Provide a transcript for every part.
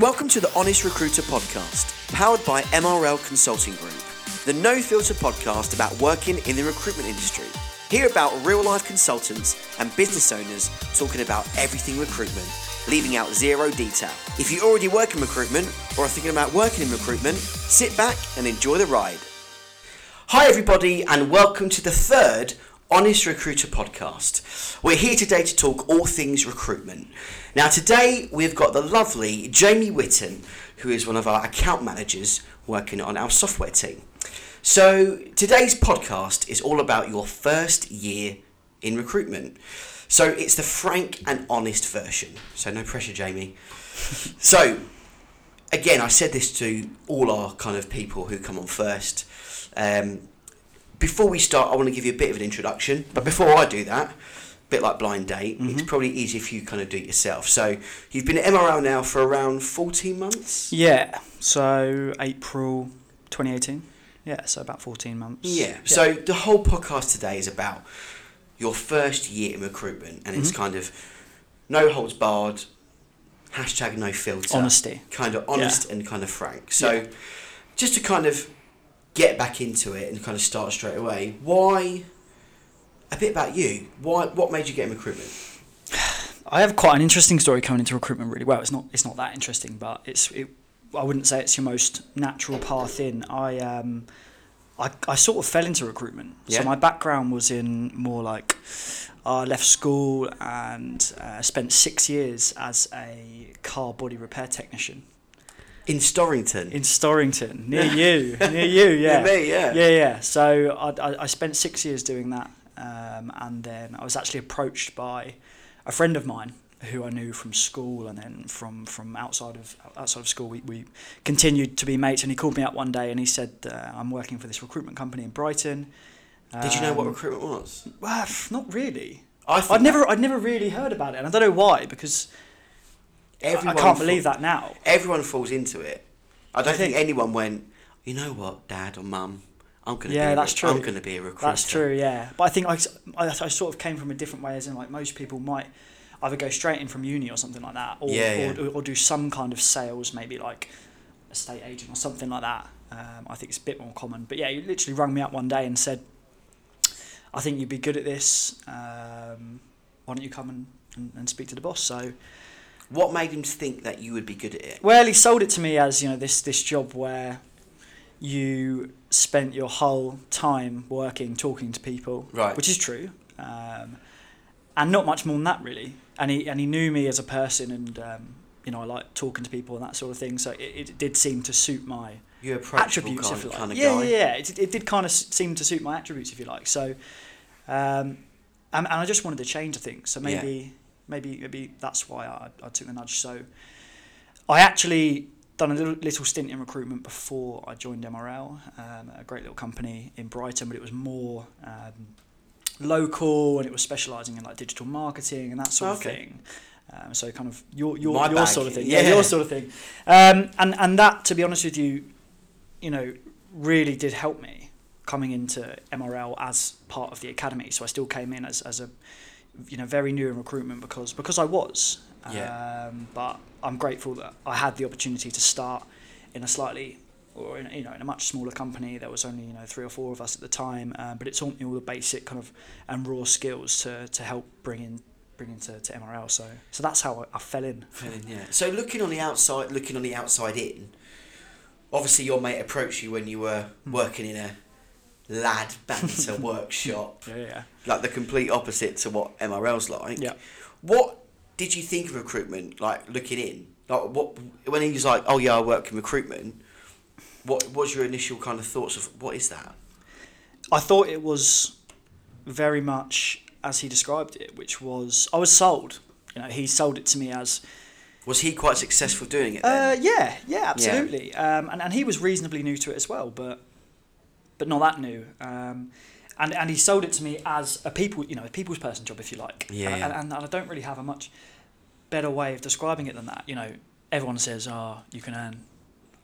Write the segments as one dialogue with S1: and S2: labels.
S1: Welcome to the Honest Recruiter podcast, powered by MRL Consulting Group, the no filter podcast about working in the recruitment industry. Hear about real life consultants and business owners talking about everything recruitment, leaving out zero detail. If you already work in recruitment or are thinking about working in recruitment, sit back and enjoy the ride. Hi, everybody, and welcome to the third Honest Recruiter podcast. We're here today to talk all things recruitment. Now, today we've got the lovely Jamie Witten, who is one of our account managers working on our software team. So, today's podcast is all about your first year in recruitment. So, it's the frank and honest version. So, no pressure, Jamie. so, again, I said this to all our kind of people who come on first. Um, before we start, I want to give you a bit of an introduction. But before I do that, a bit like blind date, it's mm-hmm. probably easy if you kind of do it yourself. So you've been at MRL now for around 14 months.
S2: Yeah, so April 2018. Yeah, so about 14 months.
S1: Yeah. So the whole podcast today is about your first year in recruitment, and it's mm-hmm. kind of no holds barred, hashtag no filter,
S2: Honesty.
S1: kind of honest and kind of frank. So just to kind of get back into it and kind of start straight away, why? A bit about you. Why? What made you get in recruitment?
S2: I have quite an interesting story coming into recruitment. Really well, it's not it's not that interesting, but it's it, I wouldn't say it's your most natural path in. I um, I, I sort of fell into recruitment.
S1: Yeah.
S2: So my background was in more like I left school and uh, spent six years as a car body repair technician
S1: In Storrington.
S2: in Storrington, near you, near you, yeah, Near
S1: me, yeah.
S2: yeah, yeah. So I, I, I spent six years doing that, um, and then I was actually approached by a friend of mine who I knew from school, and then from from outside of outside of school, we, we continued to be mates. And he called me up one day, and he said, uh, "I'm working for this recruitment company in Brighton."
S1: Did you know what
S2: Um,
S1: recruitment was?
S2: Well, not really.
S1: I
S2: I'd never, I'd never really heard about it, and I don't know why because
S1: Everyone
S2: I can't
S1: fa-
S2: believe that now.
S1: Everyone falls into it. I don't
S2: You
S1: think,
S2: think?
S1: anyone went. You know what, Dad or Mum? I'm gonna.
S2: Yeah,
S1: be a
S2: that's
S1: rec-
S2: true.
S1: I'm gonna be a recruiter.
S2: That's true, yeah. But I think I, I, I sort of came from a different way, as in like most people might either go straight in from uni or something like that, or,
S1: Yeah,
S2: or,
S1: yeah.
S2: or do some kind of sales, maybe like estate agent or something like that. Um, I think it's a bit more common. But yeah, you literally rang me up one day and said, I think you'd be good at this. Um, why don't you come and, and, and speak to the boss? So,
S1: What made him think that you would be good at it?
S2: well, he sold it to me as you know this this job where you spent your whole time working, talking to people,
S1: Right.
S2: Which is true, um, and not much more than that really. And he and he knew me as a person, and um, you know I like talking to people and that sort of thing. So it, it did seem to suit my attributes,
S1: kind,
S2: if you like.
S1: kind of
S2: yeah,
S1: guy.
S2: yeah, yeah. It, it did kind of seem to suit my attributes, if you like. So, um, and, and I just wanted to change, things. think. So maybe, maybe, maybe that's why I, I took the nudge. So, I actually done a little, little stint in recruitment before I joined MRL, um, a great little company in Brighton, but it was more um, local and it was specialising in like digital marketing and that sort
S1: Okay.
S2: of thing. Um, so kind of your your,
S1: My
S2: your
S1: bag,
S2: sort of thing,
S1: yeah.
S2: yeah, your sort of thing, um, and and that to be honest with you, you know, really did help me coming into MRL as part of the academy. So I still came in as, as a, you know, very new in recruitment because because I was.
S1: Yeah.
S2: Um, but I'm grateful that I had the opportunity to start in a slightly, or in, you know, in a much smaller company. There was only you know three or four of us at the time, um, but it taught me all the basic kind of and raw skills to, to help bring in bring into to MRL. So so that's how I, I fell in.
S1: Yeah. So looking on the outside, looking on the outside in, obviously your mate approached you when you were
S2: Hmm.
S1: working in a lad banter workshop,
S2: Yeah, yeah.
S1: like the complete opposite to what MRL's like.
S2: Yeah.
S1: What did you think of recruitment? Like looking in, like what when he was like, "Oh yeah, I work in recruitment." What what was your initial kind of thoughts of what is that?
S2: I thought it was very much as he described it, which was I was sold. You know, he sold it to me as
S1: Was he quite successful doing it?
S2: uh, yeah, yeah, absolutely. Um, and and he was reasonably new to it as well, but but not that new. Um, and and he sold it to me as a people, you know, a people's person job, if you like.
S1: Yeah,
S2: And, and, and I don't really have a much better way of describing it than that. You know, everyone says, "Oh, you can earn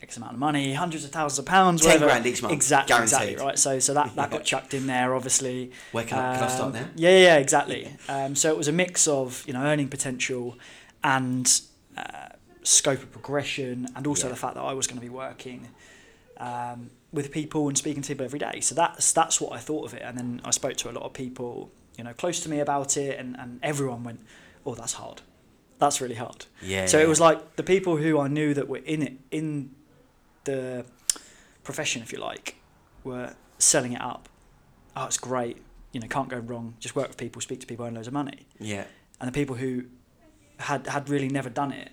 S2: X amount of money, hundreds of thousands of pounds,
S1: 10
S2: whatever.
S1: grand each month,
S2: Exactly, exactly, right? So, so that, that got chucked in there, obviously.
S1: Where can I, can I start
S2: Um,
S1: now?
S2: Yeah, yeah, exactly. Um, so it was a mix of you know earning potential and uh, scope of progression, and also
S1: Yeah.
S2: the fact that I was going to be working um, with people and speaking to people every day. So that's that's what I thought of it. And then I spoke to a lot of people, you know, close to me about it, and, and everyone went, "Oh, that's hard. That's really hard."
S1: Yeah.
S2: So
S1: yeah.
S2: it was like the people who I knew that were in it in the profession, if you like, were selling it up. Oh, it's great. You know, can't go wrong. Just work with people, speak to people, earn loads of money.
S1: Yeah.
S2: And the people who had had really never done it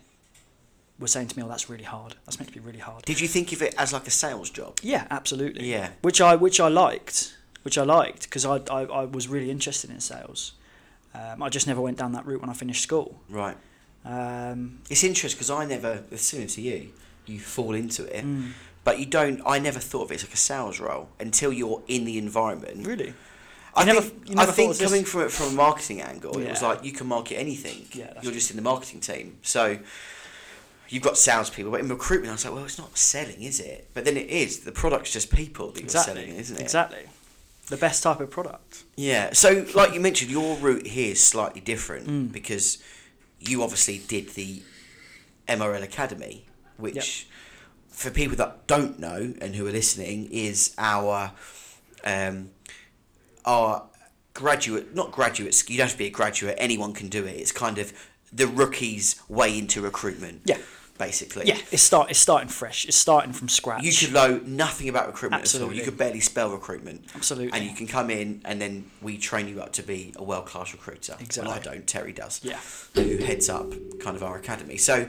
S2: were saying to me, "Oh, that's really hard. That's meant to be really hard."
S1: Did you think of it as like a sales job?
S2: Yeah, absolutely.
S1: Yeah.
S2: Which I which I liked, which I liked because I, I I was really interested in sales. Um, I just never went down that route when I finished school.
S1: Right.
S2: Um,
S1: It's interesting because I never, similar to you, you fall into it,
S2: mm,
S1: but you don't. I never thought of it as like a sales role until you're in the environment.
S2: really.
S1: I
S2: never-
S1: think,
S2: never
S1: I think coming from it from a marketing angle, it was like you can market anything.
S2: Yeah,
S1: you're just in the marketing team, so you've got salespeople. But in recruitment, I was like, well, it's not selling, is it? But then it is. The product's just people that
S2: Exactly.
S1: you're selling, isn't it?
S2: Exactly. The best type of product.
S1: Yeah. So, like you mentioned, your route here is slightly different
S2: Mm.
S1: because you obviously did the MRL Academy, which,
S2: Yep.
S1: for people that don't know and who are listening, is our um, our graduate, not graduates. You don't have to be a graduate. Anyone can do it. It's kind of the rookie's way into recruitment.
S2: Yeah.
S1: Basically.
S2: Yeah, it's start it's starting fresh. It's starting from scratch.
S1: You should know nothing about recruitment at all. You could barely spell recruitment.
S2: Absolutely.
S1: And you can come in and then we train you up to be a world class recruiter.
S2: Exactly.
S1: Well, I don't, Terry does.
S2: Yeah.
S1: Who heads up kind of our academy. So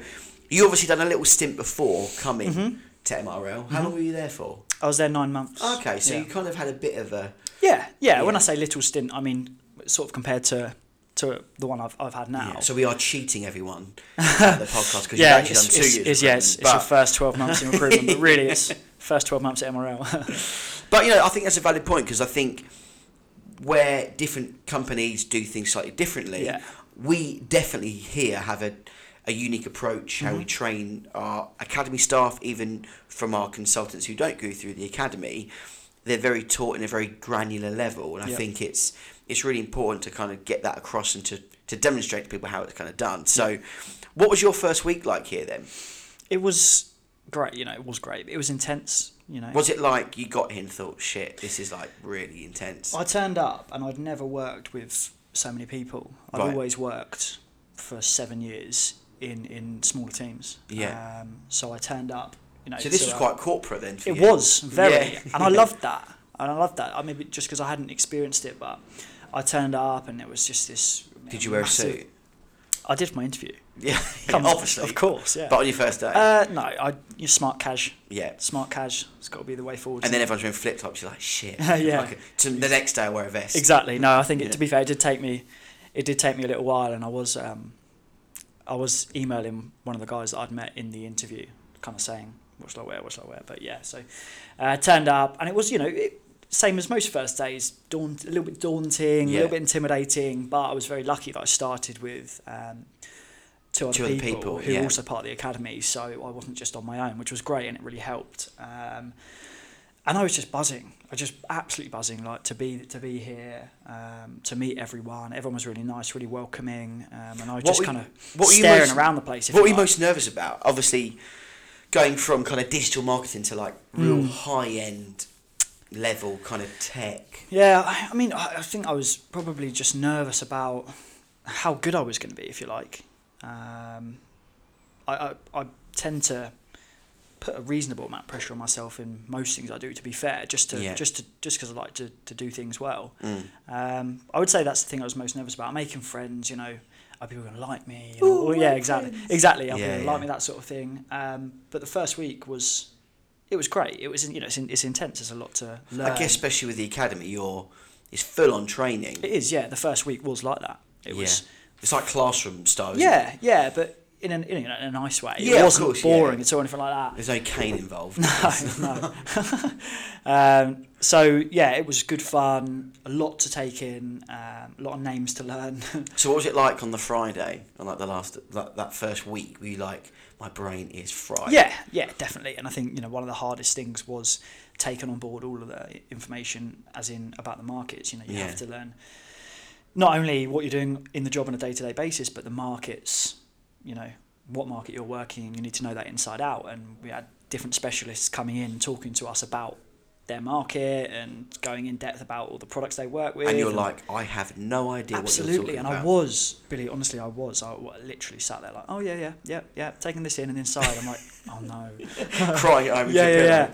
S1: you obviously done a little stint before coming
S2: Mm-hmm.
S1: to MRL. How long were you there for?
S2: I was there nine months.
S1: Okay, so
S2: yeah.
S1: you kind of had a bit of a.
S2: Yeah, yeah. When I say little stint, I mean sort of compared to to the one I've I've had now.
S1: Yeah, so we are cheating everyone at the podcast because
S2: yeah,
S1: you've actually
S2: it's,
S1: done two
S2: it's,
S1: years.
S2: it's, yeah, it's, it's your first twelve months in recruitment, but really it's first twelve months at MRL.
S1: But you know, I think that's a valid point because I think where different companies do things slightly differently,
S2: Yeah.
S1: we definitely here have a, a unique approach how we mm-hmm. train our academy staff, even from our consultants who don't go through the academy. They're very taught in a very granular level, and I think it's it's really important to kind of get that across and to, to demonstrate to people how it's kind of done. So, what was your first week like here then?
S2: it was great, you know, it was great. It was intense, you know.
S1: Was it like you got here and thought, shit, this is like really intense?
S2: I turned up and I'd never worked with so many people. I've
S1: Right.
S2: always worked for seven years in, in smaller teams.
S1: Yeah.
S2: Um, so I turned up, you know.
S1: So this was quite corporate then. For
S2: It
S1: you.
S2: was very,
S1: Yeah.
S2: and I loved that, and I loved that. I mean, just because I hadn't experienced it, but I turned up and it was just this.
S1: Did you wear a
S2: massive-
S1: suit?
S2: I did my interview.
S1: Yeah,
S2: Come on,
S1: obviously.
S2: of course, yeah.
S1: But on your first day,
S2: uh, no, I you smart cash,
S1: yeah.
S2: smart cash. It's got to be the way forward.
S1: And then everyone's wearing flip flops. You're like, shit.
S2: Yeah.
S1: Okay. So the next day I wear a vest.
S2: Exactly. No, I think
S1: Yeah.
S2: it, to be fair, it did take me, it did take me a little while, and I was, um, I was emailing one of the guys that I'd met in the interview, kind of saying, "What shall I wear? What shall I wear?" But yeah, so uh, turned up, and it was, you know, it, same as most first days, daunt, a little bit daunting, a little bit intimidating, but I was very lucky that I started with. Um, Two other,
S1: Two other
S2: people,
S1: people,
S2: who
S1: yeah.
S2: were also part of the academy, so I wasn't just on my own, which was great and it really helped. Um, and I was just buzzing. I was just absolutely buzzing, like to be to be here, um, to meet everyone. Everyone was really nice, really welcoming, um, and I was
S1: What
S2: just kind of
S1: what were you
S2: staring
S1: most-
S2: around the place.
S1: What were
S2: you
S1: you
S2: like.
S1: most nervous about? Obviously, going from kind of digital marketing to like real
S2: Mm.
S1: high end level kind of tech.
S2: Yeah, I, I mean, I, I think I was probably just nervous about how good I was going to be, if you like. Um, I, I I tend to put a reasonable amount of pressure on myself in most things I do. To be fair, just to
S1: Yeah.
S2: just to just because I like to, to do things well.
S1: Mm.
S2: Um, I would say that's the thing I was most nervous about. Making friends, you know, are people going to like me?
S1: Ooh,
S2: or- yeah, exactly,
S1: friends.
S2: exactly. Are
S1: Yeah,
S2: people going to like me? That sort of thing. Um, but the first week was, it was great. It was, you know, it's, in, it's intense. There's a lot to learn.
S1: I guess especially with the academy, you're it's full on training.
S2: it is. Yeah, the first week was like that. It was.
S1: It's like classroom style. isn't it?
S2: Yeah, yeah, but in, an, in, a, in a nice way.
S1: Yeah,
S2: it
S1: of
S2: wasn't
S1: course, yeah.
S2: boring at all, anything like that.
S1: There's no cane involved.
S2: no, no. um, so yeah, it was good fun. A lot to take in. Um, a lot of names to learn.
S1: So what was it like on the Friday, on like the last that, that first week? Were you like, my brain is fried?
S2: yeah, yeah, definitely. And I think you know one of the hardest things was taking on board all of the information, as in about the markets. You know, you
S1: Yeah.
S2: have to learn not only what you're doing in the job on a day to day basis, but the markets. You know, what market you're working in. You need to know that inside out. And we had different specialists coming in talking to us about their market and going in depth about all the products they work with.
S1: And you're like, I have no idea
S2: absolutely.
S1: what you're
S2: and
S1: talking
S2: I was Billy. Honestly, I was. I literally sat there like, oh yeah, yeah, yeah, yeah, taking this in and inside. I'm like, oh no.
S1: crying over
S2: yeah, yeah,
S1: pillow.
S2: yeah.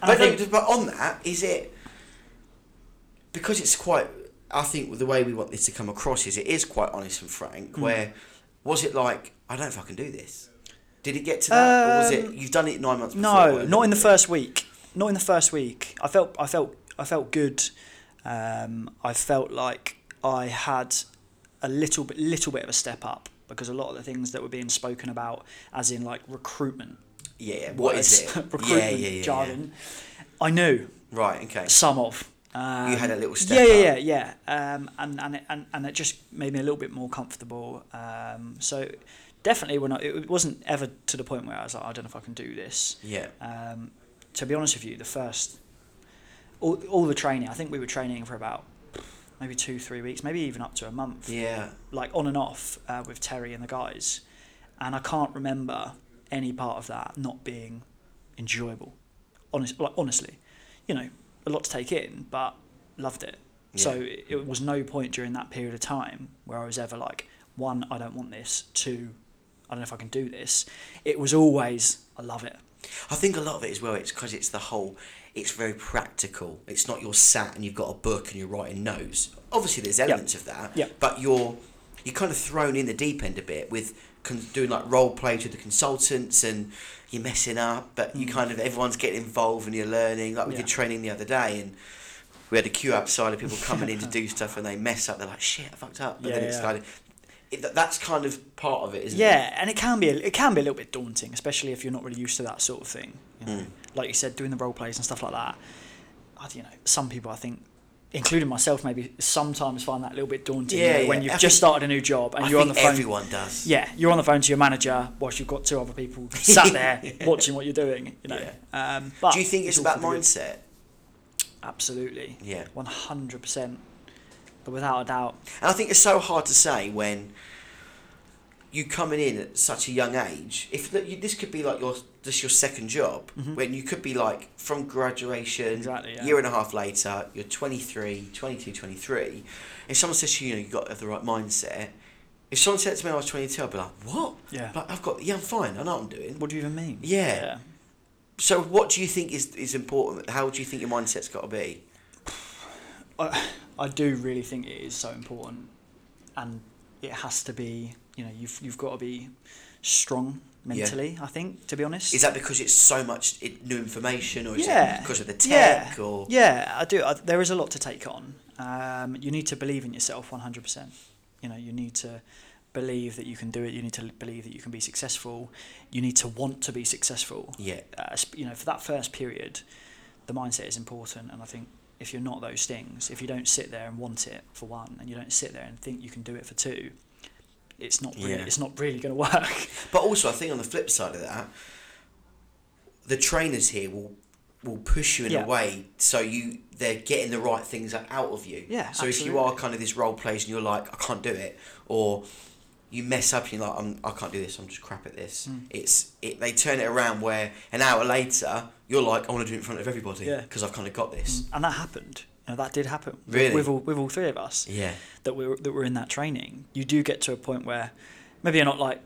S1: But, no, but on that, is it because it's quite? I think the way we want this to come across is it is quite honest and frank.
S2: Mm.
S1: Where was it like? I don't know if I can do this. Did it get to that, or was it
S2: Um,
S1: you've done it nine months? Before,
S2: No, not in the first week. Not in the first week. I felt I felt I felt good. Um, I felt like I had a little bit little bit of a step up because a lot of the things that were being spoken about, as in like recruitment,
S1: Yeah. What is it?
S2: recruitment
S1: yeah, yeah, yeah,
S2: jargon, I knew.
S1: Right. Okay.
S2: some of. Um,
S1: You had a little step
S2: Yeah, yeah, yeah, yeah. Um, and and it, and and it just made me a little bit more comfortable. Um, so definitely, when I, it wasn't ever to the point where I was like, I don't know if I can do this.
S1: Yeah.
S2: Um, to be honest with you, the first, all, all the training, I think we were training for about maybe two, three weeks, maybe even up to a month,
S1: Yeah.
S2: like on and off uh, with Terry and the guys. And I can't remember any part of that not being enjoyable. Honest, like, honestly, you know, a lot to take in, but loved it. So
S1: Yeah.
S2: it, it was no point during that period of time where I was ever like, one, I don't want this. Two, I don't know if I can do this. It was always, I love it.
S1: I think a lot of it as well. It's because it's the whole. It's very practical. It's not you're sat and you've got a book and you're writing notes. Obviously, there's elements of that.
S2: Yep.
S1: But you're you're kind of thrown in the deep end a bit with con- doing like role play to the consultants and you're messing up, but you kind of everyone's getting involved and you're learning. Like we
S2: Mm. Yeah.
S1: did training the other day and. We had a queue outside of people coming in to do stuff and they mess up. They're like, "Shit, I fucked up." But
S2: Yeah,
S1: then it's
S2: yeah.
S1: of, it, that's kind of part of it, isn't it?
S2: Yeah, and it can be a, it can be a little bit daunting, especially if you're not really used to that sort of thing. You know?
S1: Mm.
S2: Like you said, doing the role plays and stuff like that. I, you know, some people I think, including myself, maybe sometimes find that a little bit daunting. you
S1: Yeah,
S2: when you've
S1: I
S2: just started a new job and
S1: I
S2: you're on the phone.
S1: everyone does.
S2: Yeah, you're on the phone to your manager whilst you've got two other people sat there watching what you're doing. You know. Um, but
S1: Do you think it's,
S2: all
S1: about
S2: for the good.
S1: mindset?
S2: Absolutely.
S1: Yeah.
S2: One hundred percent. But without a doubt.
S1: And I think it's so hard to say when you coming in at such a young age. If this could be like your just your second job, when you could be like from graduation,
S2: Mm-hmm. Exactly, yeah.
S1: year and a half later, you're 23, 22, 23. If someone says to you, you know, you got to have the right mindset. If someone said to me I was 22, I'd be like, what?
S2: Yeah.
S1: Like, I've got, yeah, I'm fine. I know what I'm doing.
S2: What do you even mean?
S1: Yeah. So, what do you think is, is important? How do you think your mindset's got to be?
S2: I, I do really think it is so important, and it has to be. You know, you've you've got to be strong mentally. I think, to be honest.
S1: Is that because it's so much new information, or is
S2: yeah.
S1: it because of the
S2: yeah.
S1: tech, or
S2: yeah, I do. I, there is a lot to take on. Um, you need to believe in yourself one hundred percent. You know, you need to believe that you can do it. You need to believe that you can be successful. You need to want to be successful.
S1: yeah,
S2: uh, you know, for that first period, the mindset is important. And I think if you're not those things, if you don't sit there and want it for one, and you don't sit there and think you can do it for two, it's not really,
S1: Yeah.
S2: it's not really going to work.
S1: But also, I think on the flip side of that, the trainers here will will push you in
S2: Yeah.
S1: a way so you they're getting the right things out of you.
S2: Yeah,
S1: So if you are kind of this role plays and you're like, I can't do it, or you mess up and you're like, I'm, I can't do this. I'm just crap at this.
S2: Mm.
S1: It's it. They turn it around where an hour later you're like, I want to do it in front of everybody
S2: Yeah.
S1: because I've kind of got this.
S2: Mm, and that happened. You know, that did happen. with-
S1: Really?
S2: With all, with all three of us
S1: Yeah.
S2: that we were, that were in that training. You do get to a point where maybe you're not like,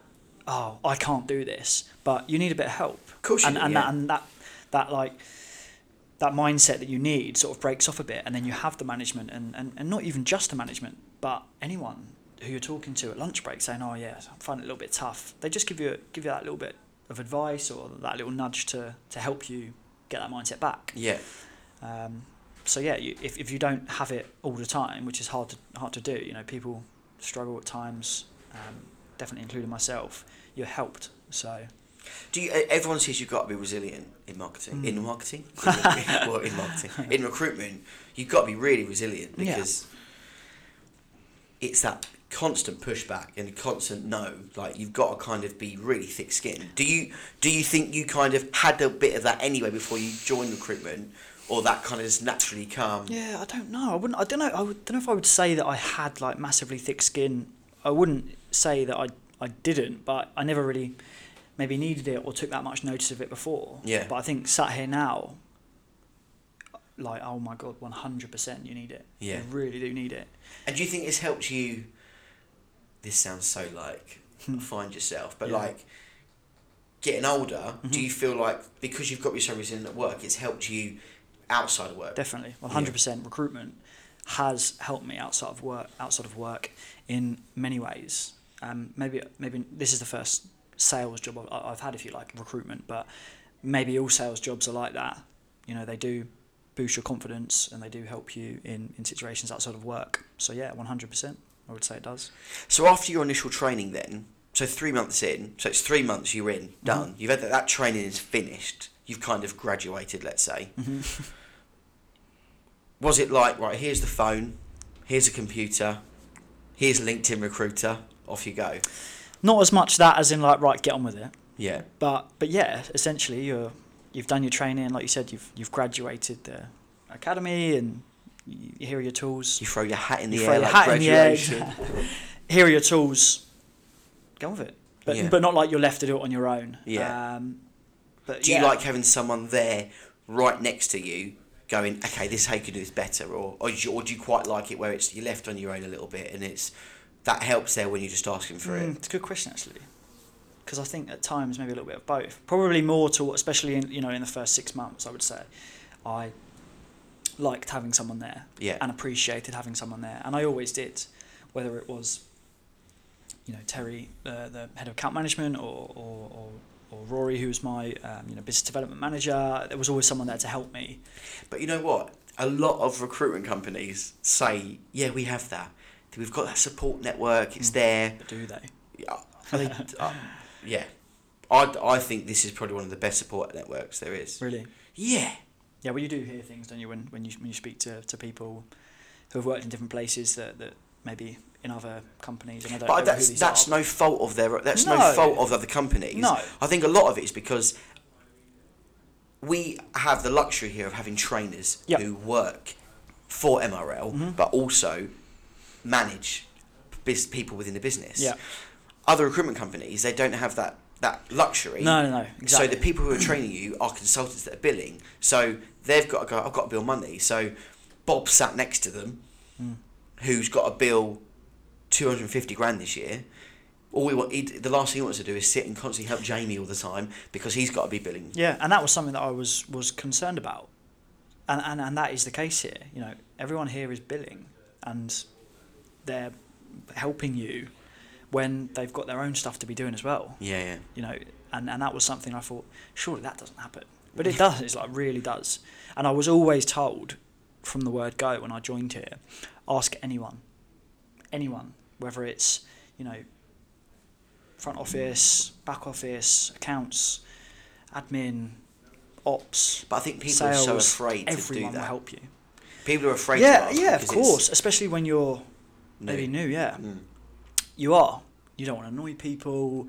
S2: oh, I can't do this, but you need a bit of help.
S1: Of course you
S2: and,
S1: do,
S2: and
S1: yeah.
S2: that and that that like that mindset that you need sort of breaks off a bit and then you have the management and, and, and not even just the management but anyone who you're talking to at lunch break saying oh yeah I find it a little bit tough they just give you give you that little bit of advice or that little nudge to, to help you get that mindset back
S1: Yeah.
S2: um, so yeah you, if, if you don't have it all the time which is hard to hard to do you know people struggle at times um, definitely including myself you're helped so
S1: Do you, everyone says you've got to be resilient in marketing.
S2: Mm.
S1: In marketing, well, in marketing, in recruitment, you've got to be really resilient
S2: Yeah.
S1: because it's that constant pushback and constant no. Like you've got to kind of be really thick-skinned. Do you do you think you kind of had a bit of that anyway before you joined recruitment, or that kind of just naturally come?
S2: Yeah, I don't know. I wouldn't. I don't know. I don't know if I would say that I had like massively thick skin. I wouldn't say that I I didn't, but I never really maybe needed it or took that much notice of it before.
S1: Yeah.
S2: But I think sat here now, like oh my god, one hundred percent, you need it.
S1: Yeah.
S2: You really do need it.
S1: And do you think it's helped you? This sounds so like find yourself, but
S2: Hmm. Yeah.
S1: like getting older, do
S2: Mhm.
S1: you feel like because you've got be so resilient at work, it's helped you outside of work?
S2: Definitely, one hundred percent. Recruitment has helped me outside of work. Outside of work, in many ways. Um, maybe maybe this is the first sales job I've, I've had, if you like, recruitment. But maybe all sales jobs are like that. You know, they do boost your confidence and they do help you in, in situations outside of work. So yeah, one hundred percent. I would say it does.
S1: So after your initial training, then, so three months in, so it's three months you're in,
S2: Mm-hmm.
S1: done. You've had that, that training is finished. You've kind of graduated, let's say.
S2: Mm-hmm.
S1: Was it like right? Here's the phone, here's a computer, here's LinkedIn Recruiter. Off you go.
S2: Not as much that as in like right, get on with it.
S1: Yeah.
S2: But but yeah, essentially you're you've done your training, like you said, you've you've graduated the academy, and here are your tools.
S1: You throw your hat in the
S2: You
S1: air like
S2: hat in the air.
S1: graduation.
S2: here are your tools. Go with it, but
S1: Yeah.
S2: but not like you're left to do it on your own.
S1: Yeah.
S2: Um, but
S1: Do
S2: yeah.
S1: you like having someone there right next to you going, okay, this is how you can do this better? Or, or, do you, or do you quite like it where it's you're left on your own a little bit and it's that helps there when you're just asking for
S2: Mm,
S1: it?
S2: it's a good question actually, because I think at times maybe a little bit of both. Probably more to what especially in you know in the first six months, I would say, I liked having someone there
S1: Yeah.
S2: and appreciated having someone there, and I always did, whether it was, you know, Terry, uh, the head of account management, or or, or, or Rory, who was my um, you know business development manager. There was always someone there to help me.
S1: But you know what? A lot of recruitment companies say, yeah, we have that. We've got that support network. It's
S2: Mm.
S1: there.
S2: But do they?
S1: Yeah, I think, uh, yeah. I, I think this is probably one of the best support networks there is.
S2: Really?
S1: Yeah.
S2: Yeah, well, you do hear things, don't you, when, when you when you speak to, to people who have worked in different places that, that maybe in other companies. And I
S1: But that's that's no fault of their that's no,
S2: No.
S1: fault of other companies.
S2: No.
S1: I think a lot of it is because we have the luxury here of having trainers
S2: Yep.
S1: who work for MRL,
S2: Mhm.
S1: but also manage bus- people within the business.
S2: Yeah.
S1: Other recruitment companies they don't have that that luxury.
S2: No, no, no. Exactly.
S1: So the people who are training you are consultants that are billing. So they've got to go. I've got to bill money. So Bob sat next to them,
S2: Mm.
S1: who's got to bill two hundred and fifty grand this year. All we want, he, the last thing he wants to do is sit and constantly help Jamie all the time because he's got to be billing.
S2: Yeah, and that was something that I was was concerned about, and and, and that is the case here. You know, everyone here is billing, and they're helping you when they've got their own stuff to be doing as well.
S1: Yeah, yeah.
S2: You know, and and that was something I thought surely that doesn't happen, but it does. It's like really does, and I was always told from the word go when I joined here, ask anyone, anyone, whether it's you know front office, back office, accounts, admin, ops,
S1: But I think people
S2: sales.
S1: are so afraid to
S2: everyone
S1: do
S2: will
S1: that.
S2: help you.
S1: People are afraid.
S2: yeah,
S1: to
S2: yeah, of course. Especially when you're
S1: new.
S2: maybe new. Yeah,
S1: Mm.
S2: you are. You don't want to annoy people.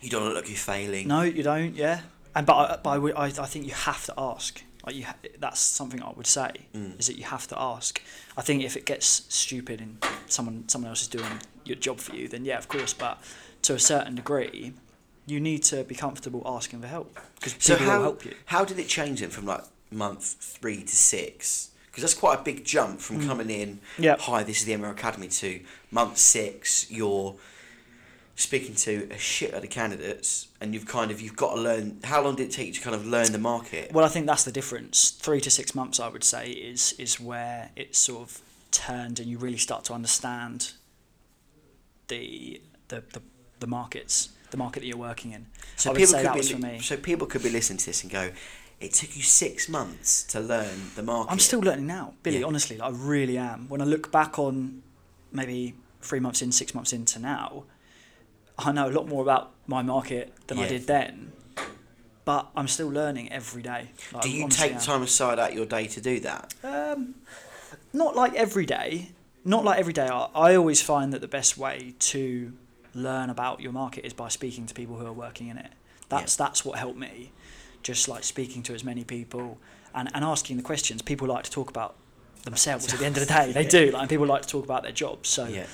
S1: You don't look like you're failing.
S2: No, you don't. Yeah, and but I, but I, I, think you have to ask. Like you, ha- that's something I would say
S1: Mm.
S2: is that you have to ask. I think if it gets stupid and someone someone else is doing your job for you, then yeah, of course. But to a certain degree, you need to be comfortable asking for help because
S1: So
S2: people
S1: how
S2: will help you.
S1: how did it change then from like month three to six? Because that's quite a big jump from
S2: Mm.
S1: coming in.
S2: Yeah.
S1: Hi, this is the MRL Academy. To month six, you're speaking to a shit of candidates, and you've kind of you've got to learn. How long did it take you to kind of learn the market?
S2: Well, I think that's the difference. Three to six months, I would say, is is where it's sort of turned, and you really start to understand the the the, the markets, the market that you're working in.
S1: So
S2: I
S1: people could be so people could be listening to this and go, "It took you six months to learn the market."
S2: I'm still learning now, Billy.
S1: Yeah.
S2: Honestly, like, I really am. When I look back on maybe three months in, six months into now, I know a lot more about my market than I did then. But I'm still learning every day. Like,
S1: Do you take
S2: am.
S1: time aside out your day to do that?
S2: Um, not like every day. Not like every day. I, I always find that the best way to learn about your market is by speaking to people who are working in it. That's that's what helped me. Just like speaking to as many people and, and asking the questions. People like to talk about themselves at the end of the day. They do. Like and people like to talk about their jobs. So
S1: Yeah.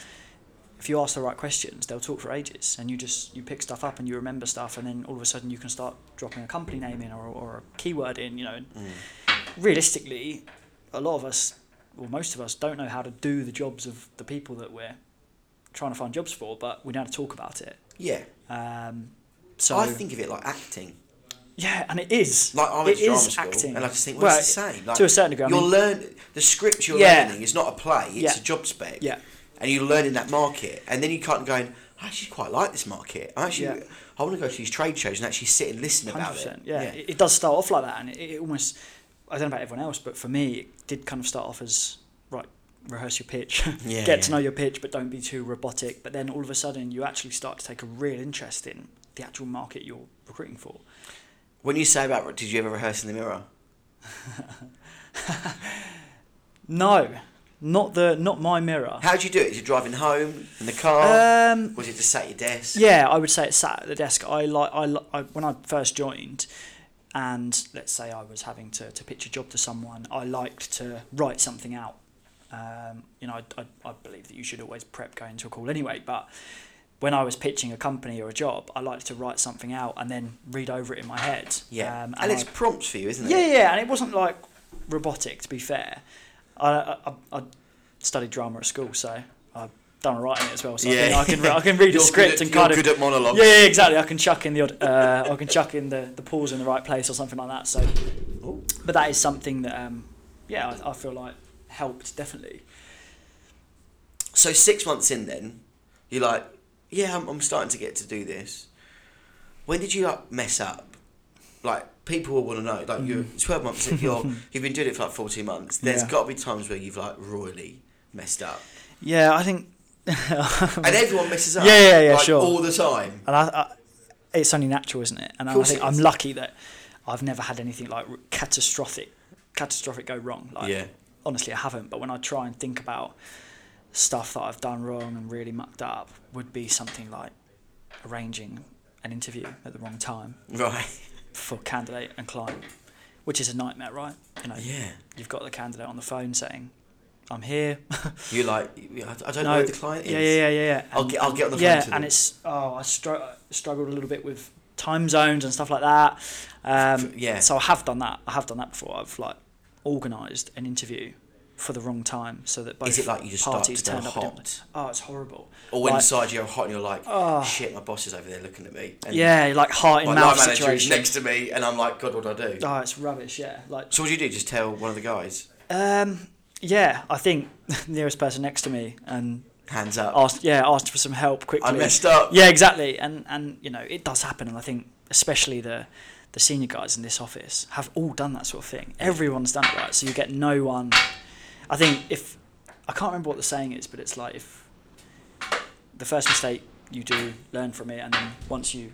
S2: If you ask the right questions, they'll talk for ages, and you just you pick stuff up and you remember stuff, and then all of a sudden you can start dropping a company name in or, or a keyword in. You know,
S1: Mm.
S2: realistically, a lot of us, or most of us, don't know how to do the jobs of the people that we're trying to find jobs for, but we know how to talk about it.
S1: Yeah.
S2: Um, so
S1: I think of it like acting.
S2: yeah, and it is.
S1: Like I went
S2: It
S1: to drama school,
S2: acting.
S1: and I just think, well,
S2: Well,
S1: it's the same. Like,
S2: to a certain degree, I
S1: you're
S2: mean-
S1: learn the script you're
S2: Yeah.
S1: learning is not a play; it's
S2: Yeah.
S1: a job spec.
S2: Yeah.
S1: And you learn in that market, and then you can't going. I actually quite like this market. I actually,
S2: Yeah.
S1: I want to go to these trade shows and actually sit and listen about it.
S2: 100%. Yeah, It, it does start off like that, and it, it almost. I don't know about everyone else, but for me, it did kind of start off as right. Rehearse your pitch,
S1: Yeah,
S2: get to know your pitch, but don't be too robotic. But then all of a sudden, you actually start to take a real interest in the actual market you're recruiting for.
S1: When you say about, did you ever rehearse in the mirror?
S2: No, not the not my mirror.
S1: How do you do it? Is you driving home in the car?
S2: Um,
S1: was it just sat at your desk?
S2: Yeah, I would say it sat at the desk. I like I, I when I first joined, and let's say I was having to, to pitch a job to someone, I liked to write something out. Um, you know, I, I, I believe that you should always prep going to a call anyway, but when I was pitching a company or a job, I liked to write something out and then read over it in my head.
S1: Yeah.
S2: um,
S1: and it's
S2: I-
S1: prompts for you, isn't it?
S2: yeah, yeah, and it wasn't like robotic. To be fair, I I, I, studied drama at school, so I've done writing it as well. So
S1: Yeah.
S2: I, think I can I can read a script
S1: at,
S2: and kind of
S1: good at monologues.
S2: yeah, yeah, exactly. I can chuck in the odd, uh, I can chuck in the, the pause in the right place or something like that. So,
S1: Ooh.
S2: but that is something that, um, yeah, I, I feel like helped definitely.
S1: So six months in, then you're like, yeah, I'm, I'm starting to get to do this. When did you like mess up? Like people will want to know. Like you're mm. twelve months. in, You're you've been doing it for like fourteen months. There's
S2: Yeah.
S1: got to be times where you've like royally messed up,
S2: Yeah, I think,
S1: and everyone messes up.
S2: Yeah, yeah, yeah,
S1: like,
S2: sure.
S1: all the time.
S2: and I, I, it's only natural, isn't it? And I think I'm lucky that I've never had anything like catastrophic, catastrophic go wrong. Like,
S1: Yeah.
S2: honestly, I haven't. But when I try and think about stuff that I've done wrong and really mucked up, would be something like arranging an interview at the wrong time
S1: Right.
S2: For candidate and client, which is a nightmare, right? You know,
S1: Yeah.
S2: you've got the candidate on the phone saying, "I'm here."
S1: You're like, I don't know who the client is.
S2: yeah, yeah, yeah, yeah.
S1: I'll
S2: And-
S1: get- I'll get on the phone
S2: yeah, and it's oh, I str- struggled a little bit with time zones and stuff like that. Um,
S1: yeah.
S2: So I have done that. I have done that before. I've like organised an interview for the wrong time so that both
S1: Is it like you just start
S2: parties
S1: to go
S2: turned up. at
S1: hot?
S2: Oh, it's horrible.
S1: Or when
S2: Like-
S1: inside you're hot and you're like,
S2: Oh.
S1: shit, my boss is over there looking at me. And
S2: Yeah, like heart in
S1: My
S2: mouth
S1: line manager is
S2: situation.
S1: next to me, and I'm like, God, what do I do?
S2: Oh, it's rubbish. Yeah, like
S1: So what do you do? Just tell one of the guys,
S2: um, yeah. I think nearest person next to me and
S1: hands up.
S2: asked yeah asked for some help quickly.
S1: I messed up.
S2: Yeah, exactly. And and you know it does happen, and I think especially the the senior guys in this office have all done that sort of thing. Everyone's done it right, so you get no one. I think if I can't remember what the saying is, but it's like if the first mistake you do, learn from it, and then once you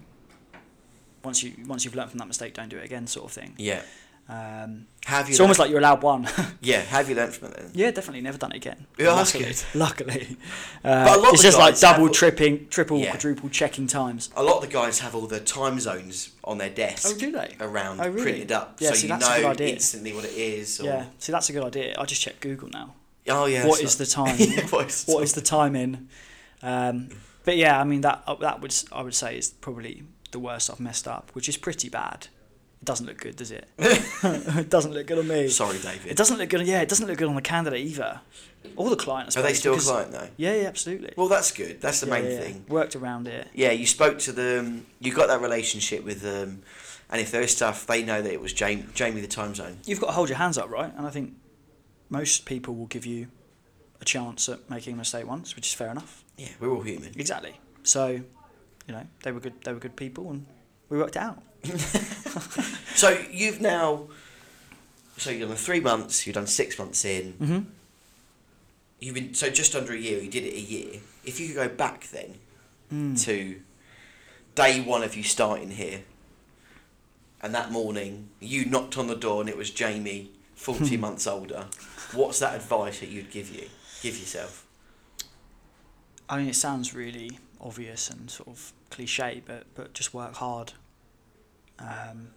S2: once you once you've learned from that mistake, don't do it again, sort of thing.
S1: Yeah.
S2: Um,
S1: Have you?
S2: it's almost like you're allowed one.
S1: yeah. Have you learned from it then?
S2: yeah, definitely never done it again.
S1: Yeah, that's
S2: luckily,
S1: good.
S2: Luckily,
S1: But a
S2: uh,
S1: lot
S2: it's just like double,
S1: all-
S2: tripping, triple,
S1: Yeah.
S2: quadruple checking times.
S1: A lot of the guys have all the time zones on their desk.
S2: Oh, do they?
S1: Around
S2: Oh, really?
S1: printed up,
S2: Yeah,
S1: so
S2: see,
S1: you
S2: that's
S1: know instantly what it is. Or,
S2: Yeah, see, that's a good idea. I just check Google now.
S1: Oh yeah.
S2: what
S1: that's
S2: the time?
S1: Yeah, what is the
S2: what is the time in? Um, but yeah, I mean that uh, that would I would say is probably the worst I've messed up, which is pretty bad. It doesn't look good, does it? it doesn't look good on me.
S1: Sorry, David.
S2: It doesn't look good. Yeah, it doesn't look good on the candidate either, or the client. I
S1: Are they still a client though?
S2: Yeah, yeah, absolutely.
S1: Well, that's good. That's the
S2: Yeah,
S1: main
S2: yeah, yeah.
S1: thing.
S2: Worked around it.
S1: Yeah, you spoke to them. You got that relationship with them, and if there is stuff, they know that it was Jamie, Jamie the time zone.
S2: You've got to hold your hands up, right? And I think most people will give you a chance at making a mistake once, which is fair enough.
S1: Yeah, we're all human.
S2: Exactly. So, you know, they were good. They were good people, and we worked it out.
S1: So you've now, so you've done three months. You've done six months in.
S2: Mm-hmm.
S1: You've been so just under a year. You did it a year. If you could go back then
S2: Mm.
S1: to day one of you starting here, and that morning you knocked on the door and it was Jamie, forty months older. What's that advice that you'd give you, give yourself?
S2: I mean, it sounds really obvious and sort of cliche, but but just work hard. Um,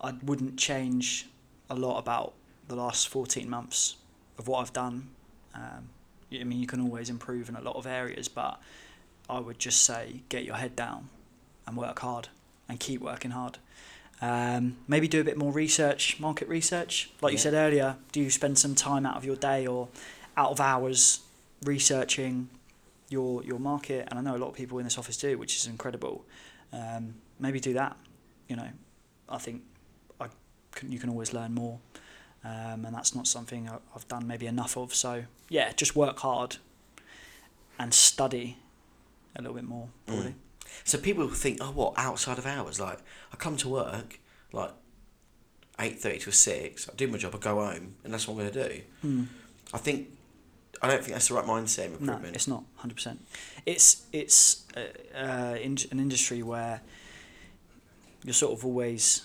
S2: I wouldn't change a lot about the last fourteen months of what I've done. Um, I mean, you can always improve in a lot of areas, but I would just say get your head down and work hard and keep working hard. Um, maybe do a bit more research, market research. Like you
S1: Yeah.
S2: said earlier, do you spend some time out of your day or out of hours researching your your market? And I know a lot of people in this office do, which is incredible. Um, maybe do that. You know, I think I can, you can always learn more, um, and that's not something I've done maybe enough of. So yeah, just work hard and study a little bit more, probably.
S1: Mm. So people think, oh, what outside of hours? Like I come to work, like eight thirty to six. I do my job. I go home, and that's what I'm going to do.
S2: Hmm.
S1: I think I don't think that's the right mindset in
S2: No,
S1: recruitment.
S2: it's not hundred percent. It's it's uh, uh, in, an industry where you're sort of always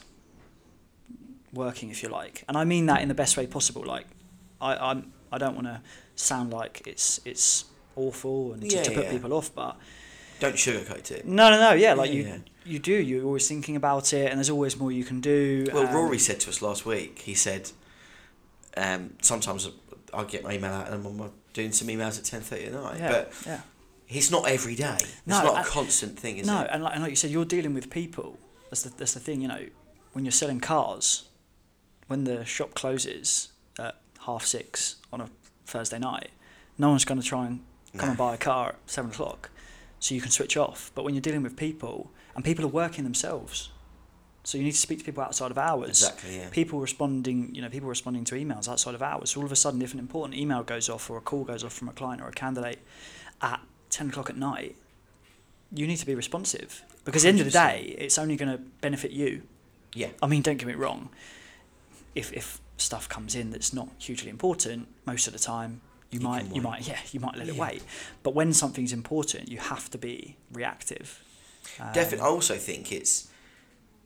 S2: working, if you like, and I mean that in the best way possible. Like, I I'm I don't want to sound like it's it's awful and to,
S1: Yeah,
S2: to put
S1: yeah.
S2: people off, but
S1: don't sugarcoat it.
S2: no, no, no, yeah, like
S1: Yeah,
S2: you you do. You're always thinking about it, and there's always more you can do.
S1: Well,
S2: um,
S1: Rory said to us last week. He said, um, sometimes I get my email out and I'm doing some emails at ten thirty at night.
S2: Yeah,
S1: But
S2: yeah.
S1: it's not every day. It's
S2: No,
S1: not a
S2: I-
S1: constant thing, is
S2: no,
S1: it?
S2: and like, and like you said, you're dealing with people. That's the that's the thing. You know, when you're selling cars, when the shop closes at half six on a Thursday night, no one's going to try and come
S1: No.
S2: and buy a car at seven o'clock, so you can switch off. But when you're dealing with people, and people are working themselves, so you need to speak to people outside of hours.
S1: Exactly. Yeah.
S2: People responding, you know, people responding to emails outside of hours. So all of a sudden, if an important email goes off or a call goes off from a client or a candidate at ten o'clock at night, you need to be responsive because at the end of the day, it's only going to benefit you.
S1: Yeah.
S2: I mean, don't get me wrong. If if stuff comes in that's not hugely important, most of the time you,
S1: You
S2: might you might yeah you might let it wait. But when something's important, you have to be reactive. Um,
S1: Definitely. I also think it's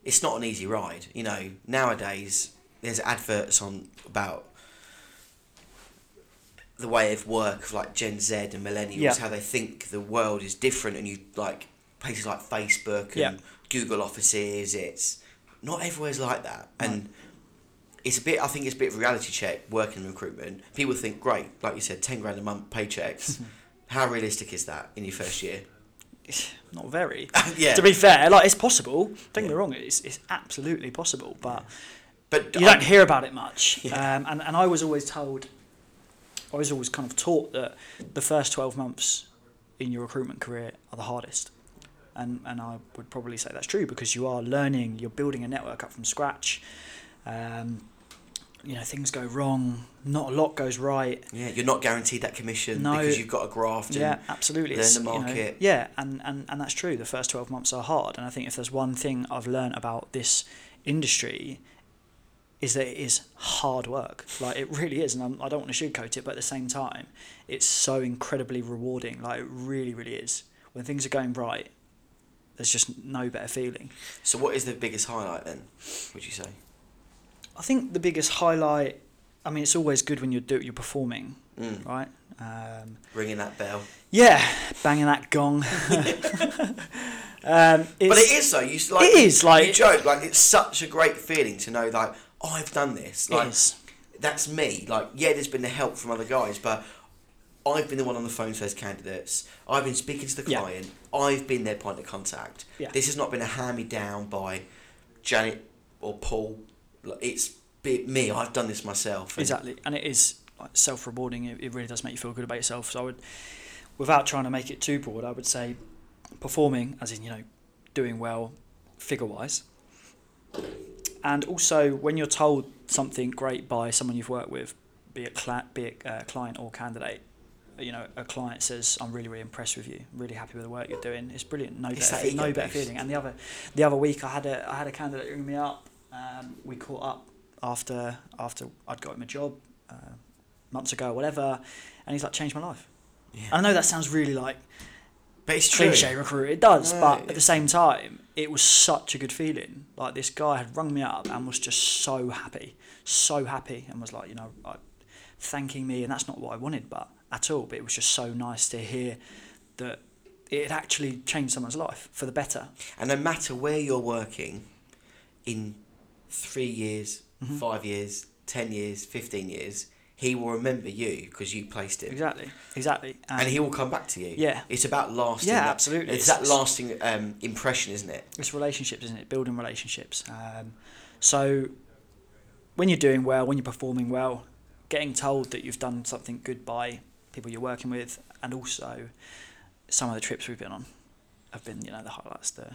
S1: it's not an easy ride. You know, nowadays there's adverts on about the way of work of like Gen Z and millennials,
S2: Yeah.
S1: how they think the world is different, and you like places like Facebook and
S2: Yeah.
S1: Google offices. It's not everywhere's like that, and it's a bit. I think it's a bit of a reality check working in recruitment. People think, great, like you said, ten grand a month paychecks. how realistic is that in your first year?
S2: Not very.
S1: yeah,
S2: To be fair, like it's possible. Don't get me wrong. It's it's absolutely possible, but.
S1: but
S2: you
S1: I-
S2: don't hear about it much.
S1: Yeah.
S2: Um, and, and I was always told, I was always kind of taught that the first 12 months in your recruitment career are the hardest. And, and I would probably say that's true because you are learning, you're building a network up from scratch. Um, you know, things go wrong, not a lot goes right.
S1: Yeah, you're not guaranteed that commission
S2: No.
S1: because you've got a graft. And
S2: Yeah, absolutely.
S1: learn
S2: It's,
S1: the
S2: you know,
S1: market.
S2: yeah, and, and, and that's true. The first 12 months are hard. And I think if there's one thing I've learned about this industry, is that it is hard work. Like, it really is. And I'm, I don't want to sugarcoat it, but at the same time, it's so incredibly rewarding. Like, it really, really is. When things are going right, there's just no better feeling.
S1: So, what is the biggest highlight then? Would you say?
S2: I think the biggest highlight, I mean, it's always good when you're, do, you're performing,
S1: Mm.
S2: right? Um,
S1: Ringing that bell.
S2: yeah, banging that gong. um,
S1: but it is though. You like
S2: It is, like-
S1: you joke like it's such a great feeling to know like oh, I've done this. Like that's me. Like yeah, there's been the help from other guys, but I've been the one on the phone to those candidates. I've been speaking to the
S2: Yeah.
S1: client. I've been their point of contact.
S2: Yeah.
S1: This has not been a hand me down by Janet or Paul. It's me. I've done this myself. and-
S2: Exactly, and it is self-rewarding. It, it really does make you feel good about yourself. So I would, without trying to make it too broad, I would say performing, as in you know, doing well, figure-wise, and also when you're told something great by someone you've worked with, be it cla- be it uh, client or candidate. You know, a client says, "I'm really, really impressed with you. Really happy with the work you're doing. It's brilliant. No
S1: It's
S2: better, no better feeling." And the other, the other week, I had a I had a candidate ring me up. Um, we caught up after after I'd got him a job uh, months ago, or whatever, and he's like changed my life.
S1: Yeah.
S2: I know that sounds really like
S1: But it's true.
S2: cliche recruit It does,
S1: No,
S2: but at the same time, it was such a good feeling. Like this guy had rung me up and was just so happy, so happy, and was like, you know, thanking me, and that's not what I wanted, but at all. But it was just so nice to hear that it actually changed someone's life for the better.
S1: And no matter where you're working, in three years,
S2: Mhm.
S1: five years, ten years, fifteen years, he will remember you because you placed him,
S2: Exactly. Exactly.
S1: and he will come back to you.
S2: Yeah.
S1: it's about lasting.
S2: Yeah,
S1: that-
S2: absolutely.
S1: It's
S2: It's-
S1: that lasting um, impression, isn't it?
S2: it's relationships, isn't it? Building relationships. Um, so when you're doing well, when you're performing well, getting told that you've done something good by people you're working with, and also some of the trips we've been on have been, you know, the highlights, the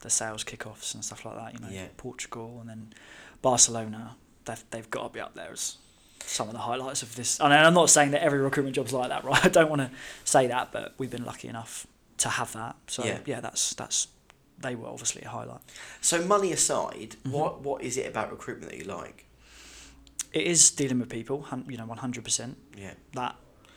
S2: the sales kickoffs and stuff like that. You know,
S1: Yeah.
S2: Portugal and then Barcelona. They've they've got to be up there as some of the highlights of this. And I'm not saying that every recruitment job's like that, right? I don't want to say that, but we've been lucky enough to have that. So
S1: Yeah.
S2: yeah, that's that's they were obviously a highlight.
S1: So money aside,
S2: Mm-hmm.
S1: what what is it about recruitment that you like?
S2: It is dealing with people, you know, one hundred percent.
S1: Yeah,
S2: That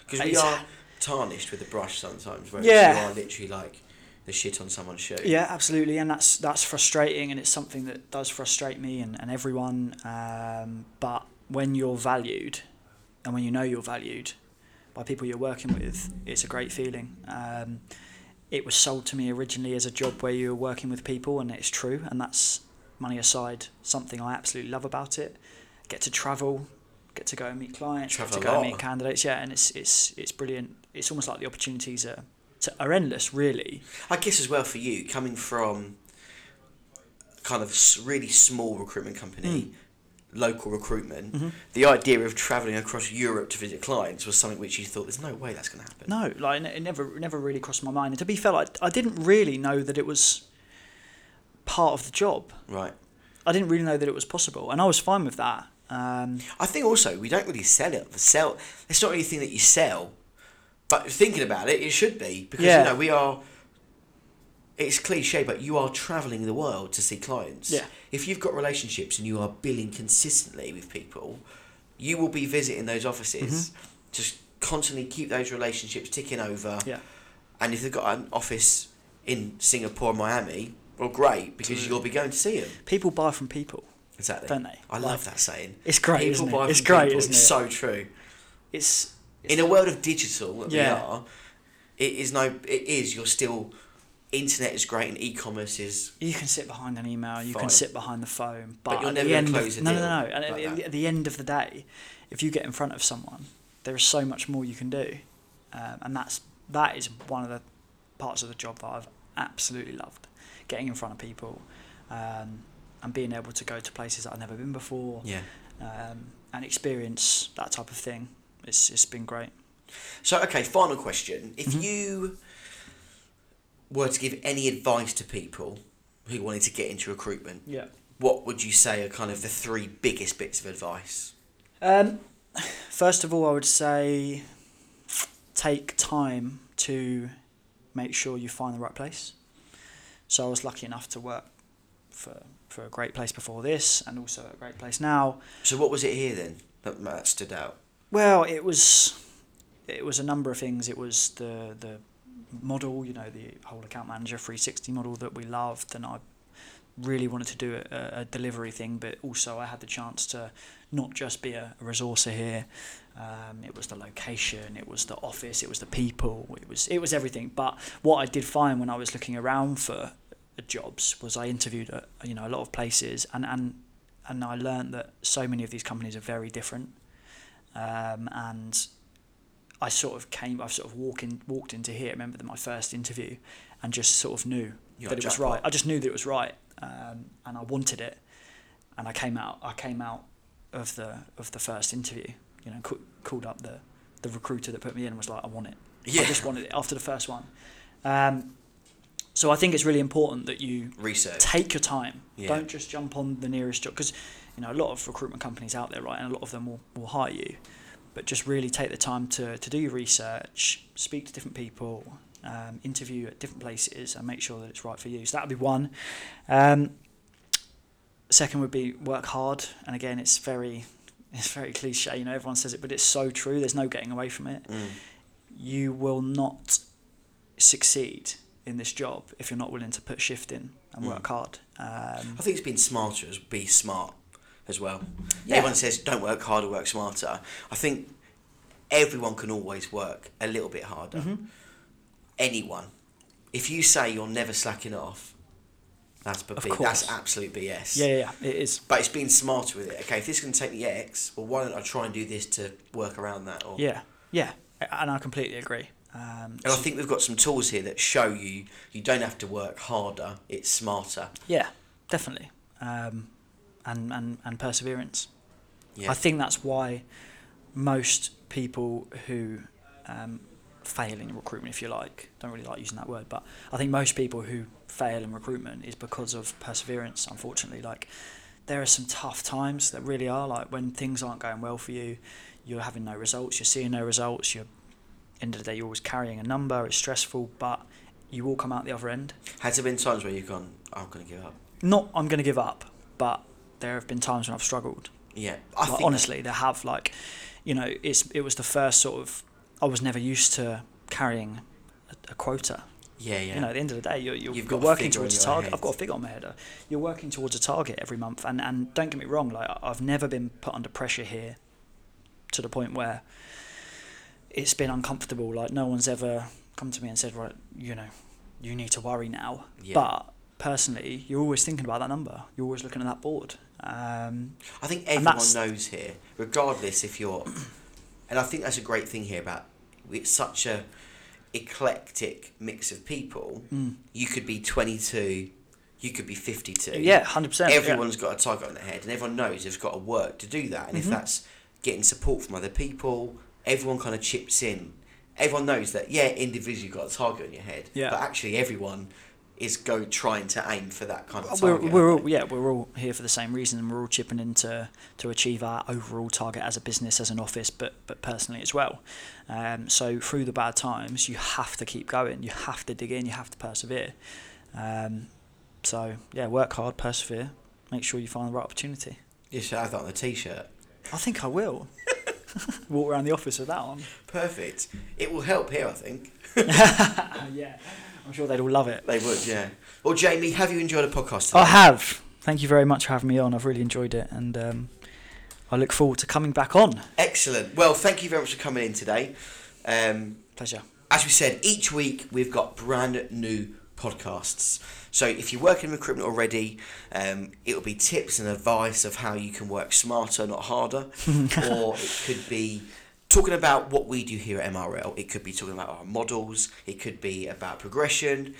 S1: because we are tarnished with a brush sometimes. Whereas
S2: Yeah.
S1: you are literally like the shit on someone's shoe.
S2: yeah, absolutely, and that's that's frustrating, and it's something that does frustrate me and and everyone. Um, but when you're valued, and when you know you're valued by people you're working with, it's a great feeling. Um, it was sold to me originally as a job where you're working with people, and it's true, and that's money aside something I absolutely love about it. Get to travel, get to go and meet clients,
S1: Travel
S2: get to go and meet candidates. Yeah, and it's it's it's brilliant. It's almost like the opportunities are are endless, really.
S1: I guess as well for you, coming from kind of really small recruitment company,
S2: Mm.
S1: local recruitment,
S2: Mm-hmm.
S1: the idea of travelling across Europe to visit clients was something which you thought there's no way that's going to happen.
S2: No, like it never it never really crossed my mind. And to be fair, like, I didn't really know that it was part of the job.
S1: Right.
S2: I didn't really know that it was possible, and I was fine with that. Um,
S1: I think also we don't really sell it. Sell. It's not anything that you sell, but thinking about it, it should be because
S2: Yeah.
S1: you know we are. It's cliche, but you are travelling the world to see clients.
S2: Yeah.
S1: If you've got relationships and you are billing consistently with people, you will be visiting those offices. Just constantly keep those relationships ticking over.
S2: Mm-hmm. yeah,
S1: And if they've got an office in Singapore, Miami, well, great because
S2: Absolutely.
S1: you'll be going to see them.
S2: people buy from people.
S1: Exactly.
S2: Don't they?
S1: I love that saying.
S2: It's great,
S1: People
S2: isn't it? It's great,
S1: people.
S2: isn't
S1: it's
S2: it?
S1: so true.
S2: It's, it's
S1: in a world of digital that
S2: Yeah.
S1: we are, it is no. It is. You're still. Internet is great and e-commerce is.
S2: you can sit behind an email, you
S1: Fine.
S2: can sit behind the phone, but,
S1: you're never
S2: the
S1: gonna close
S2: of, no, no, no. And
S1: like
S2: at, the, at the end of the day, if you get in front of someone, there is so much more you can do, um, and that's that is one of the parts of the job that I've absolutely loved, getting in front of people, um, and being able to go to places that I've never been before,
S1: Yeah.
S2: um, and experience that type of thing. It's it's been great.
S1: So okay, final question: If
S2: Mm-hmm.
S1: you were to give any advice to people who wanted to get into recruitment,
S2: Yeah.
S1: what would you say are kind of the three biggest bits of advice?
S2: Um, first of all, I would say take time to make sure you find the right place. So I was lucky enough to work for for a great place before this, and also a great place now.
S1: So what was it here then that, that stood out?
S2: Well, it was it was a number of things. It was the the model, you know, the whole account manager 360 model that we loved, and I really wanted to do a, a delivery thing, but also I had the chance to not just be a, a resourcer here. Um, it was the location, it was the office, it was the people, it was it was everything. But what I did find when I was looking around for jobs was I interviewed at you know a lot of places, and and and I learned that so many of these companies are very different um, and I sort of came, I've sort of walked in, walked into here. I remember that my first interview, and just sort of knew
S1: You
S2: that it was right. I just knew that it was right, um, and I wanted it. And I came out, I came out of the of the first interview. You know, ca- called up the the recruiter that put me in and was like, I want it.
S1: Yeah.
S2: I just wanted it after the first one. Um, so I think it's really important that you
S1: Research.
S2: take your time.
S1: Yeah.
S2: Don't just jump on the nearest job because you know a lot of recruitment companies out there, right? And a lot of them will, will hire you, but just really take the time to, to do your research, speak to different people, um, interview at different places, and make sure that it's right for you. So that would be one. Um, second would be work hard, and again, it's very it's very cliche. You know, everyone says it, but it's so true. There's no getting away from it.
S1: Mm.
S2: You will not succeed in this job if you're not willing to put shift in and work hard. Um,
S1: I think it's been smarter as be smart as well.
S2: Yeah.
S1: Everyone says don't work harder, work smarter. I think everyone can always work a little bit harder.
S2: Mm-hmm.
S1: Anyone. If you say you're never slacking off, That's B- that's absolute BS.
S2: Yeah, yeah, yeah, it is.
S1: But it's being smarter with it. Okay, if this can take me X, well, why don't I try and do this to work around that? Or,
S2: Yeah, yeah, and I completely agree. Um,
S1: And I think we've got some tools here that show you you don't have to work harder; it's smarter.
S2: yeah, definitely, um, and and and perseverance.
S1: Yeah.
S2: I think that's why most people who um, fail in recruitment, if you like, don't really like using that word, but I think most people who fail in recruitment is because of perseverance. Unfortunately, like there are some tough times that really are like when things aren't going well for you, you're having no results, you're seeing no results, you're end of the day you're always carrying a number, it's stressful, but you will come out the other end.
S1: Has there been times where you've gone, "I'm going to give up"?
S2: Not I'm going to give up, but there have been times when I've struggled.
S1: Yeah, I
S2: Like, honestly, there have like, you know, it's it was the first sort of. I was never used to carrying a, a quota.
S1: Yeah, yeah.
S2: You know, at the end of the day, you're, you're,
S1: You've
S2: you're
S1: got
S2: working towards a target.
S1: head.
S2: I've got a figure on my head. You're working towards a target every month, and and don't get me wrong, like I've never been put under pressure here, to the point where it's been uncomfortable. Like no one's ever come to me and said, right, you know, you need to worry now.
S1: Yeah.
S2: But personally, you're always thinking about that number. You're always looking at that board. Um,
S1: I think everyone knows here, regardless if you're, and I think that's a great thing here about it's such a eclectic mix of people.
S2: mm.
S1: You could be 22, you could be 52.
S2: Yeah, hundred percent.
S1: Everyone's got a target on their head, and everyone knows they've got to work to do that. And if
S2: Mhm.
S1: that's getting support from other people, everyone kind of chips in. Everyone knows that yeah, individually you've got a target on your head,
S2: Yeah.
S1: but actually everyone is go trying to aim for that kind of
S2: We're, we're all yeah we're all here for the same reason and we're all chipping in to, to achieve our overall target as a business as an office but but personally as well um, so through the bad times you have to keep going you have to dig in you have to persevere um, so yeah work hard persevere make sure you find the right opportunity?
S1: You should have that on a t-shirt.
S2: I think I will walk around the office with that on
S1: Perfect. It will help here, I think.
S2: yeah I'm sure they'd all love it
S1: They would, yeah. Well, Jamie, have you enjoyed the podcast? Today?
S2: I have thank you very much for having me on I've really enjoyed it and um, I look forward to coming back on
S1: Excellent. Well, thank you very much for coming in today. Um,
S2: pleasure
S1: as we said, each week we've got brand new podcasts. So if you work in recruitment already, um, it'll be tips and advice of how you can work smarter, not harder. or it could be talking about what we do here at MRL. It could be talking about our models. It could be about progression.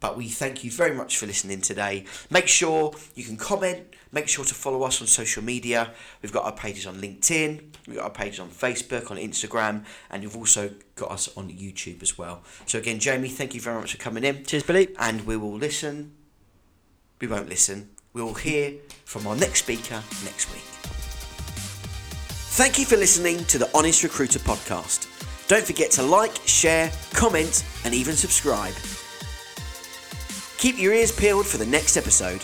S1: But we thank you very much for listening today. Make sure you can comment. Make sure to follow us on social media. We've got our pages on LinkedIn. We've got our pages on Facebook, on Instagram, and you've also got us on YouTube as well. So again, Jamie, thank you very much for coming in.
S2: cheers Billy
S1: And we will listen. We won't listen. We will hear from our next speaker next week. Thank you for listening to the Honest Recruiter podcast. Don't forget to like, share, comment, and even subscribe. Keep your ears peeled for the next episode.